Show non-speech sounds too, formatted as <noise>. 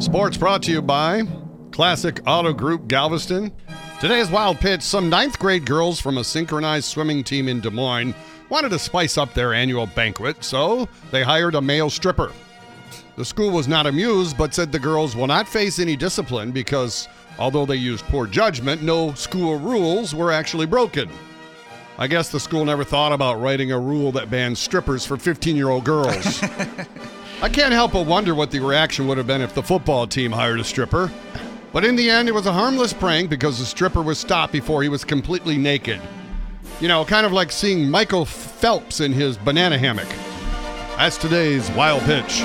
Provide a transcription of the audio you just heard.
Sports brought to you by Classic Auto Group Galveston. Today's wild pitch some ninth grade girls from a synchronized swimming team in Des Moines wanted to spice up their annual banquet, so they hired a male stripper. The school was not amused, but said the girls will not face any discipline because, although they used poor judgment, no school rules were actually broken. I guess the school never thought about writing a rule that bans strippers for 15 year old girls. <laughs> I can't help but wonder what the reaction would have been if the football team hired a stripper. But in the end, it was a harmless prank because the stripper was stopped before he was completely naked. You know, kind of like seeing Michael Phelps in his banana hammock. That's today's wild pitch.